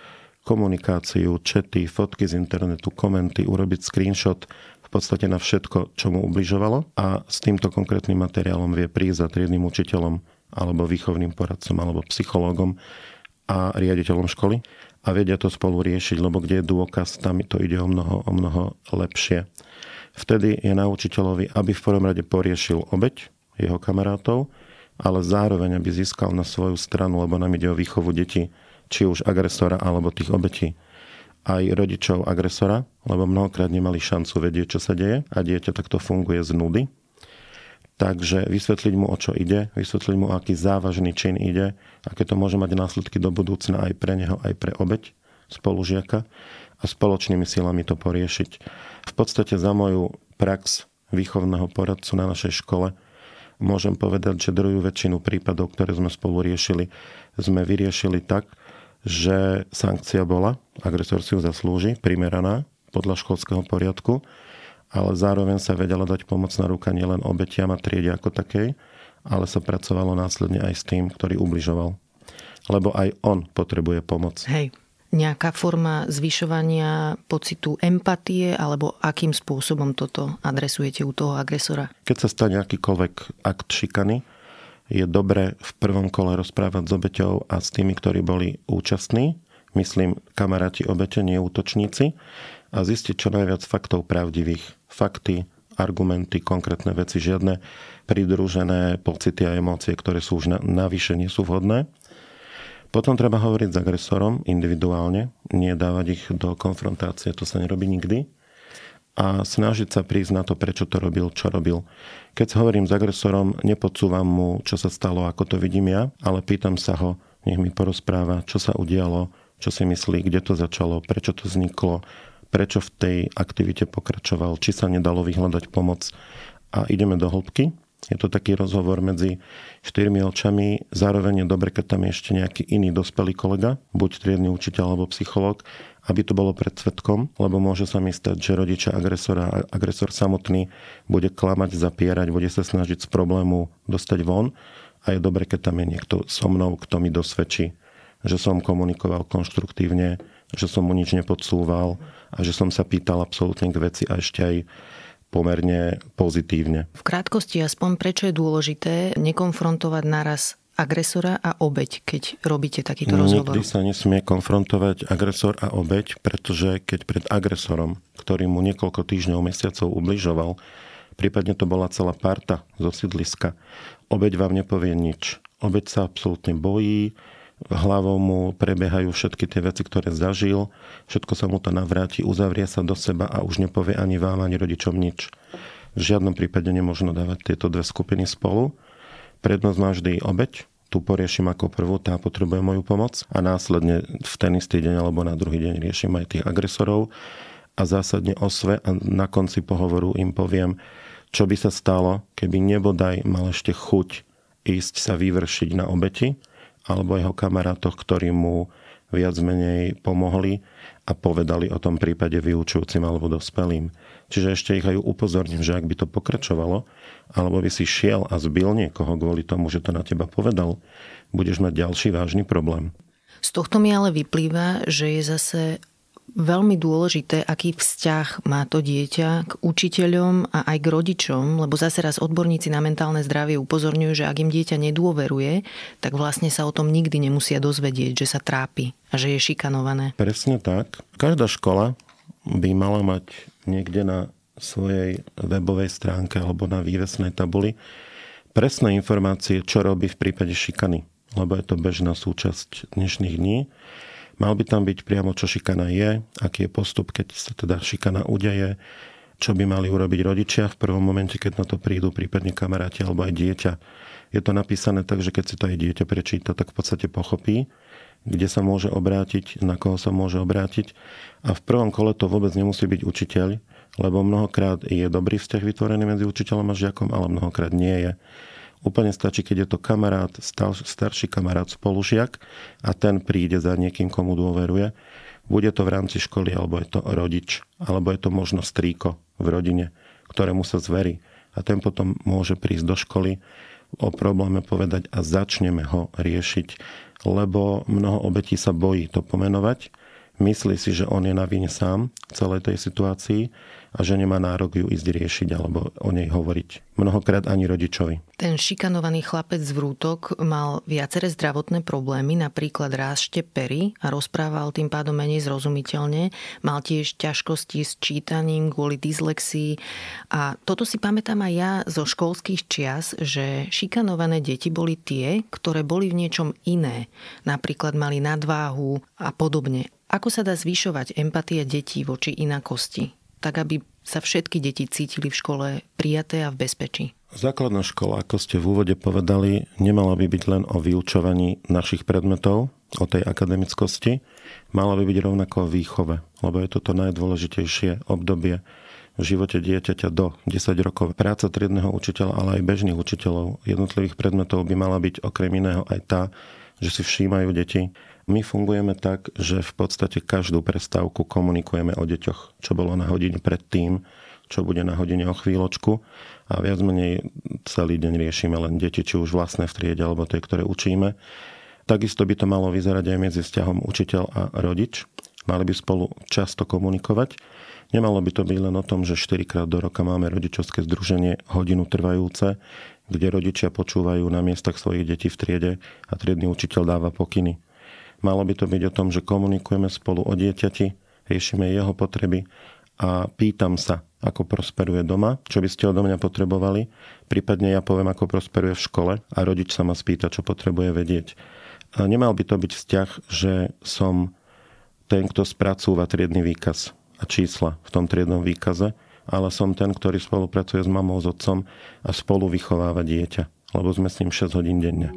komunikáciu, čety, fotky z internetu, komenty, urobiť screenshot v podstate na všetko, čo mu ubližovalo. A s týmto konkrétnym materiálom vie prísť za triednym učiteľom alebo výchovným poradcom alebo psychológom a riaditeľom školy. A vedia to spolu riešiť, lebo kde je dôkaz, tam to ide o mnoho, o mnoho lepšie. Vtedy je na učiteľovi, aby v prvom rade poriešil obeď jeho kamarátov, ale zároveň, aby získal na svoju stranu, lebo nám ide o výchovu detí, či už agresora alebo tých obetí aj rodičov agresora, lebo mnohokrát nemali šancu vedieť, čo sa deje a dieťa takto funguje z nudy. Takže vysvetliť mu, o čo ide, vysvetliť mu, aký závažný čin ide, aké to môže mať následky do budúcna aj pre neho, aj pre obeď spolužiaka a spoločnými silami to poriešiť. V podstate za moju prax výchovného poradcu na našej škole môžem povedať, že druhú väčšinu prípadov, ktoré sme spolu riešili, sme vyriešili tak, že sankcia bola, agresor si ju zaslúži, primeraná podľa školského poriadku, ale zároveň sa vedela dať pomocná ruka nielen obetiam a triede ako takej, ale sa pracovalo následne aj s tým, ktorý ubližoval. Lebo aj on potrebuje pomoc. Hej. Nejaká forma zvyšovania pocitu empatie alebo akým spôsobom toto adresujete u toho agresora? Keď sa stane akýkoľvek akt šikany, je dobre v prvom kole rozprávať s obeťou a s tými, ktorí boli účastní, myslím kamaráti obete, nie útočníci, a zistiť čo najviac faktov pravdivých. Fakty, argumenty, konkrétne veci, žiadne pridružené pocity a emócie, ktoré sú už navyše, nie sú vhodné. Potom treba hovoriť s agresorom individuálne, nie dávať ich do konfrontácie, to sa nerobí nikdy a snažiť sa prísť na to, prečo to robil, čo robil. Keď hovorím s agresorom, nepodsúvam mu, čo sa stalo, ako to vidím ja, ale pýtam sa ho, nech mi porozpráva, čo sa udialo, čo si myslí, kde to začalo, prečo to vzniklo, prečo v tej aktivite pokračoval, či sa nedalo vyhľadať pomoc a ideme do hĺbky. Je to taký rozhovor medzi štyrmi očami. Zároveň je dobre, keď tam je ešte nejaký iný dospelý kolega, buď triedny učiteľ alebo psychológ, aby to bolo pred svetkom, lebo môže sa mi stať, že rodičia agresora agresor samotný bude klamať, zapierať, bude sa snažiť z problému dostať von a je dobre, keď tam je niekto so mnou, kto mi dosvedčí, že som komunikoval konštruktívne, že som mu nič nepodsúval a že som sa pýtal absolútne k veci a ešte aj pomerne pozitívne. V krátkosti aspoň, prečo je dôležité nekonfrontovať naraz agresora a obeď, keď robíte takýto rozhovor? Nikdy sa nesmie konfrontovať agresor a obeď, pretože keď pred agresorom, ktorý mu niekoľko týždňov, mesiacov ubližoval, prípadne to bola celá parta zo sídliska, obeď vám nepovie nič. Obeď sa absolútne bojí, hlavou mu prebiehajú všetky tie veci, ktoré zažil, všetko sa mu to navráti, uzavrie sa do seba a už nepovie ani vám, ani rodičom nič. V žiadnom prípade nemôžno dávať tieto dve skupiny spolu. Prednosť má vždy obeď, tu poriešim ako prvú, tá potrebuje moju pomoc a následne v ten istý deň alebo na druhý deň riešim aj tých agresorov a zásadne osve a na konci pohovoru im poviem, čo by sa stalo, keby nebodaj mal ešte chuť ísť sa vyvršiť na obeti, alebo jeho kamarátoch, ktorí mu viac menej pomohli a povedali o tom prípade vyučujúcim alebo dospelým. Čiže ešte ich aj upozorním, že ak by to pokračovalo, alebo by si šiel a zbil niekoho kvôli tomu, že to na teba povedal, budeš mať ďalší vážny problém. Z tohto mi ale vyplýva, že je zase veľmi dôležité, aký vzťah má to dieťa k učiteľom a aj k rodičom, lebo zase raz odborníci na mentálne zdravie upozorňujú, že ak im dieťa nedôveruje, tak vlastne sa o tom nikdy nemusia dozvedieť, že sa trápi a že je šikanované. Presne tak. Každá škola by mala mať niekde na svojej webovej stránke alebo na vývesnej tabuli presné informácie, čo robí v prípade šikany, lebo je to bežná súčasť dnešných dní Mal by tam byť priamo, čo šikana je, aký je postup, keď sa teda šikana udeje, čo by mali urobiť rodičia v prvom momente, keď na to prídu, prípadne kamaráti alebo aj dieťa. Je to napísané tak, že keď si to aj dieťa prečíta, tak v podstate pochopí, kde sa môže obrátiť, na koho sa môže obrátiť. A v prvom kole to vôbec nemusí byť učiteľ, lebo mnohokrát je dobrý vzťah vytvorený medzi učiteľom a žiakom, ale mnohokrát nie je. Úplne stačí, keď je to kamarát, starší kamarát, spolužiak a ten príde za niekým, komu dôveruje. Bude to v rámci školy, alebo je to rodič, alebo je to možno strýko v rodine, ktorému sa zverí. A ten potom môže prísť do školy, o probléme povedať a začneme ho riešiť, lebo mnoho obetí sa bojí to pomenovať. Myslí si, že on je na vine sám v celej tej situácii a že nemá nárok ju ísť riešiť alebo o nej hovoriť. Mnohokrát ani rodičovi. Ten šikanovaný chlapec z Vrútok mal viaceré zdravotné problémy, napríklad rášte pery a rozprával tým pádom menej zrozumiteľne. Mal tiež ťažkosti s čítaním kvôli dyslexii a toto si pamätám aj ja zo školských čias, že šikanované deti boli tie, ktoré boli v niečom iné. Napríklad mali nadváhu a podobne. Ako sa dá zvyšovať empatia detí voči inakosti? Tak aby sa všetky deti cítili v škole prijaté a v bezpečí? Základná škola, ako ste v úvode povedali, nemala by byť len o vyučovaní našich predmetov, o tej akademickosti, mala by byť rovnako o výchove, lebo je toto najdôležitejšie obdobie v živote dieťaťa do 10 rokov. Práca triedneho učiteľa, ale aj bežných učiteľov jednotlivých predmetov by mala byť okrem iného aj tá, že si všímajú deti, my fungujeme tak, že v podstate každú prestávku komunikujeme o deťoch, čo bolo na hodine predtým, čo bude na hodine o chvíľočku a viac menej celý deň riešime len deti, či už vlastné v triede alebo tie, ktoré učíme. Takisto by to malo vyzerať aj medzi vzťahom učiteľ a rodič. Mali by spolu často komunikovať. Nemalo by to byť len o tom, že 4 krát do roka máme rodičovské združenie hodinu trvajúce, kde rodičia počúvajú na miestach svojich detí v triede a triedny učiteľ dáva pokyny. Malo by to byť o tom, že komunikujeme spolu o dieťati, riešime jeho potreby a pýtam sa, ako prosperuje doma, čo by ste odo mňa potrebovali. Prípadne ja poviem, ako prosperuje v škole a rodič sa ma spýta, čo potrebuje vedieť. A nemal by to byť vzťah, že som ten, kto spracúva triedny výkaz a čísla v tom triednom výkaze, ale som ten, ktorý spolupracuje s mamou, s otcom a spolu vychováva dieťa, lebo sme s ním 6 hodín denne.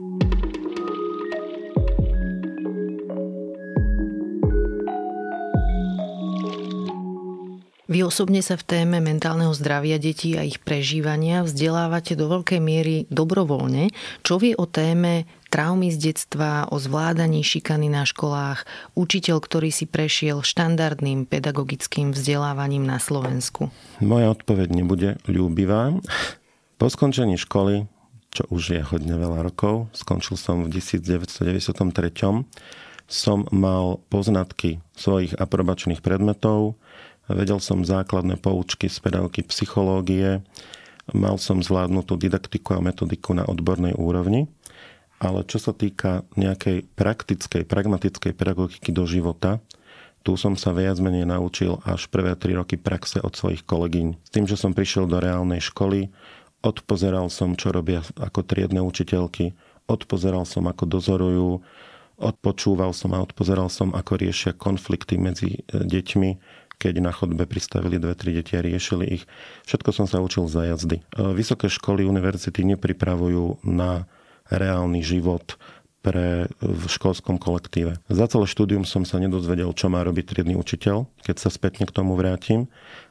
Vy osobne sa v téme mentálneho zdravia detí a ich prežívania vzdelávate do veľkej miery dobrovoľne. Čo vie o téme traumy z detstva, o zvládaní šikany na školách, učiteľ, ktorý si prešiel štandardným pedagogickým vzdelávaním na Slovensku? Moja odpoveď nebude ľúbivá. Po skončení školy, čo už je hodne veľa rokov, skončil som v 1993 som mal poznatky svojich aprobačných predmetov, vedel som základné poučky z pedagógy psychológie, mal som zvládnutú didaktiku a metodiku na odbornej úrovni, ale čo sa týka nejakej praktickej, pragmatickej pedagogiky do života, tu som sa viac menej naučil až prvé tri roky praxe od svojich kolegyň. S tým, že som prišiel do reálnej školy, odpozeral som, čo robia ako triedne učiteľky, odpozeral som, ako dozorujú, Odpočúval som a odpozeral som, ako riešia konflikty medzi e, deťmi, keď na chodbe pristavili dve, tri deti a riešili ich. Všetko som sa učil za jazdy. E, vysoké školy, univerzity nepripravujú na reálny život pre v školskom kolektíve. Za celé štúdium som sa nedozvedel, čo má robiť triedny učiteľ, keď sa spätne k tomu vrátim,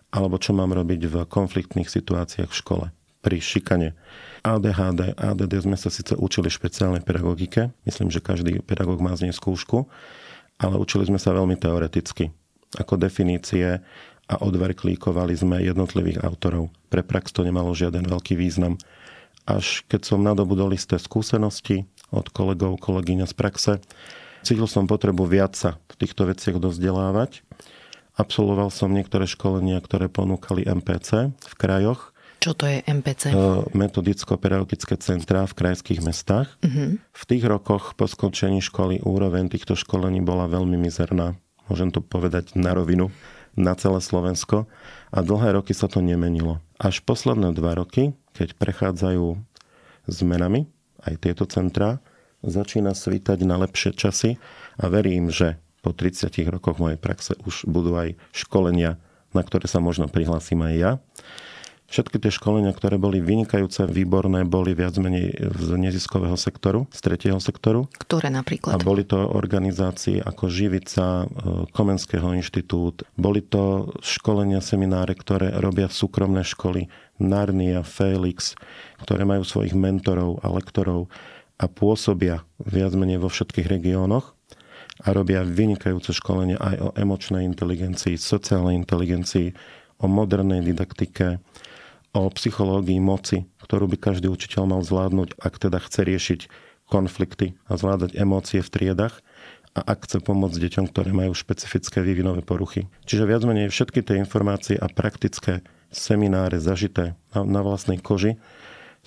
alebo čo mám robiť v konfliktných situáciách v škole pri šikane. ADHD, ADD sme sa síce učili v špeciálnej pedagogike, myslím, že každý pedagóg má z nej skúšku, ale učili sme sa veľmi teoreticky. Ako definície a odverklíkovali sme jednotlivých autorov. Pre prax to nemalo žiaden veľký význam. Až keď som nadobudol isté skúsenosti od kolegov, kolegyňa z praxe, cítil som potrebu viac sa v týchto veciach dozdelávať. Absolvoval som niektoré školenia, ktoré ponúkali MPC v krajoch čo to je MPC? Metodicko-pedagogické centrá v krajských mestách. Uh-huh. V tých rokoch po skončení školy úroveň týchto školení bola veľmi mizerná. Môžem to povedať na rovinu, na celé Slovensko. A dlhé roky sa to nemenilo. Až posledné dva roky, keď prechádzajú zmenami aj tieto centrá, začína svítať na lepšie časy a verím, že po 30 rokoch mojej praxe už budú aj školenia, na ktoré sa možno prihlásim aj ja. Všetky tie školenia, ktoré boli vynikajúce, výborné, boli viac menej z neziskového sektoru, z tretieho sektoru. Ktoré napríklad? A boli to organizácie ako Živica, e, Komenského inštitút, boli to školenia, semináre, ktoré robia súkromné školy, Narnia, Felix, ktoré majú svojich mentorov a lektorov a pôsobia viac menej vo všetkých regiónoch a robia vynikajúce školenia aj o emočnej inteligencii, sociálnej inteligencii, o modernej didaktike, o psychológii moci, ktorú by každý učiteľ mal zvládnuť, ak teda chce riešiť konflikty a zvládať emócie v triedach a ak chce pomôcť deťom, ktoré majú špecifické vývinové poruchy. Čiže viac menej všetky tie informácie a praktické semináre zažité na, na vlastnej koži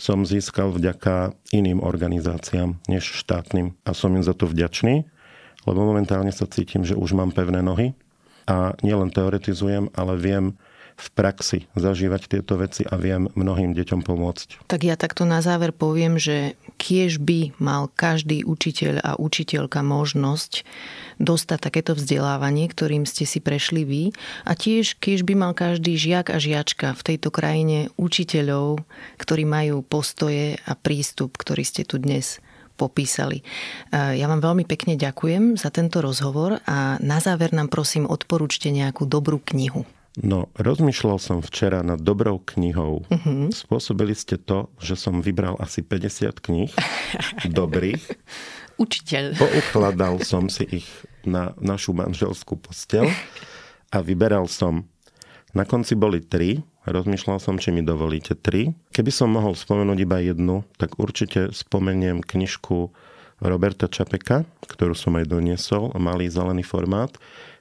som získal vďaka iným organizáciám než štátnym. A som im za to vďačný, lebo momentálne sa cítim, že už mám pevné nohy a nielen teoretizujem, ale viem v praxi zažívať tieto veci a viem mnohým deťom pomôcť. Tak ja takto na záver poviem, že kiež by mal každý učiteľ a učiteľka možnosť dostať takéto vzdelávanie, ktorým ste si prešli vy a tiež kiež by mal každý žiak a žiačka v tejto krajine učiteľov, ktorí majú postoje a prístup, ktorý ste tu dnes popísali. Ja vám veľmi pekne ďakujem za tento rozhovor a na záver nám prosím odporúčte nejakú dobrú knihu. No, rozmýšľal som včera nad dobrou knihou. Uh-huh. Spôsobili ste to, že som vybral asi 50 kníh dobrých. Učiteľ. Poukladal som si ich na našu manželskú postel a vyberal som. Na konci boli tri. Rozmýšľal som, či mi dovolíte tri. Keby som mohol spomenúť iba jednu, tak určite spomeniem knižku Roberta Čapeka, ktorú som aj doniesol, malý zelený formát,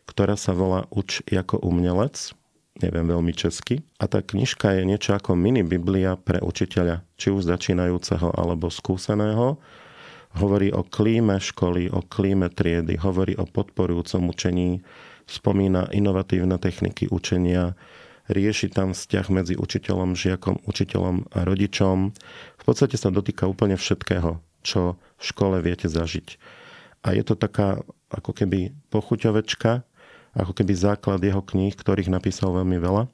ktorá sa volá Uč ako umelec neviem veľmi česky. A tá knižka je niečo ako mini Biblia pre učiteľa, či už začínajúceho alebo skúseného. Hovorí o klíme školy, o klíme triedy, hovorí o podporujúcom učení, spomína inovatívne techniky učenia, rieši tam vzťah medzi učiteľom, žiakom, učiteľom a rodičom. V podstate sa dotýka úplne všetkého, čo v škole viete zažiť. A je to taká ako keby pochuťovečka, ako keby základ jeho kníh, ktorých napísal veľmi veľa.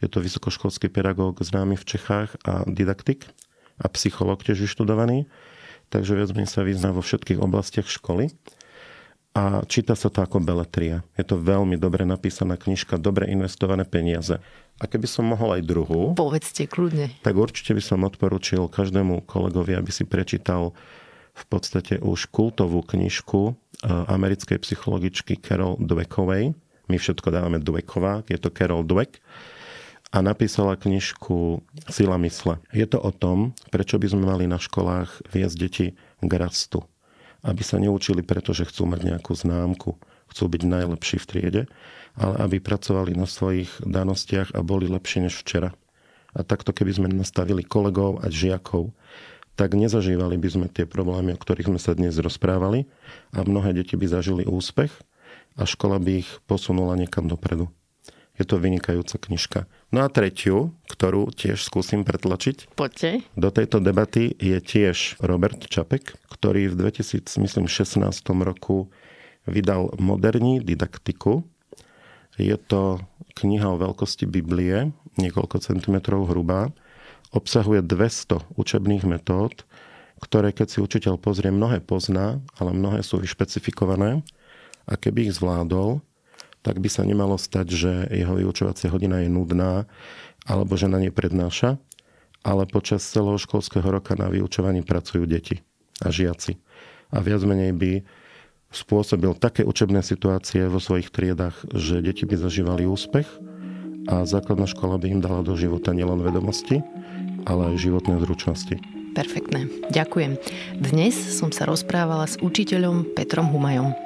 Je to vysokoškolský pedagóg známy v Čechách a didaktik a psychológ tiež vyštudovaný, takže viac sa vyzná vo všetkých oblastiach školy. a číta sa to ako beletria. Je to veľmi dobre napísaná knižka, dobre investované peniaze. A keby som mohol aj druhú... Povedzte kľudne. Tak určite by som odporučil každému kolegovi, aby si prečítal v podstate už kultovú knižku e, americkej psychologičky Carol Dweckovej. My všetko dávame Dwecková, je to Carol Dweck a napísala knižku Sila mysle. Je to o tom, prečo by sme mali na školách viesť deti k rastu aby sa neučili preto, že chcú mať nejakú známku, chcú byť najlepší v triede, ale aby pracovali na svojich danostiach a boli lepšie než včera. A takto, keby sme nastavili kolegov a žiakov, tak nezažívali by sme tie problémy, o ktorých sme sa dnes rozprávali a mnohé deti by zažili úspech a škola by ich posunula niekam dopredu. Je to vynikajúca knižka. No a tretiu, ktorú tiež skúsim pretlačiť. Poďte. Do tejto debaty je tiež Robert Čapek, ktorý v 2016 roku vydal Moderní didaktiku. Je to kniha o veľkosti Biblie, niekoľko centimetrov hrubá. Obsahuje 200 učebných metód, ktoré keď si učiteľ pozrie, mnohé pozná, ale mnohé sú vyšpecifikované. A keby ich zvládol, tak by sa nemalo stať, že jeho vyučovacia hodina je nudná alebo že na nej prednáša, ale počas celého školského roka na vyučovaní pracujú deti a žiaci. A viac menej by spôsobil také učebné situácie vo svojich triedách, že deti by zažívali úspech a základná škola by im dala do života nielen vedomosti, ale aj životné zručnosti. Perfektné. Ďakujem. Dnes som sa rozprávala s učiteľom Petrom Humajom.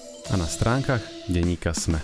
a na stránkach denníka SME.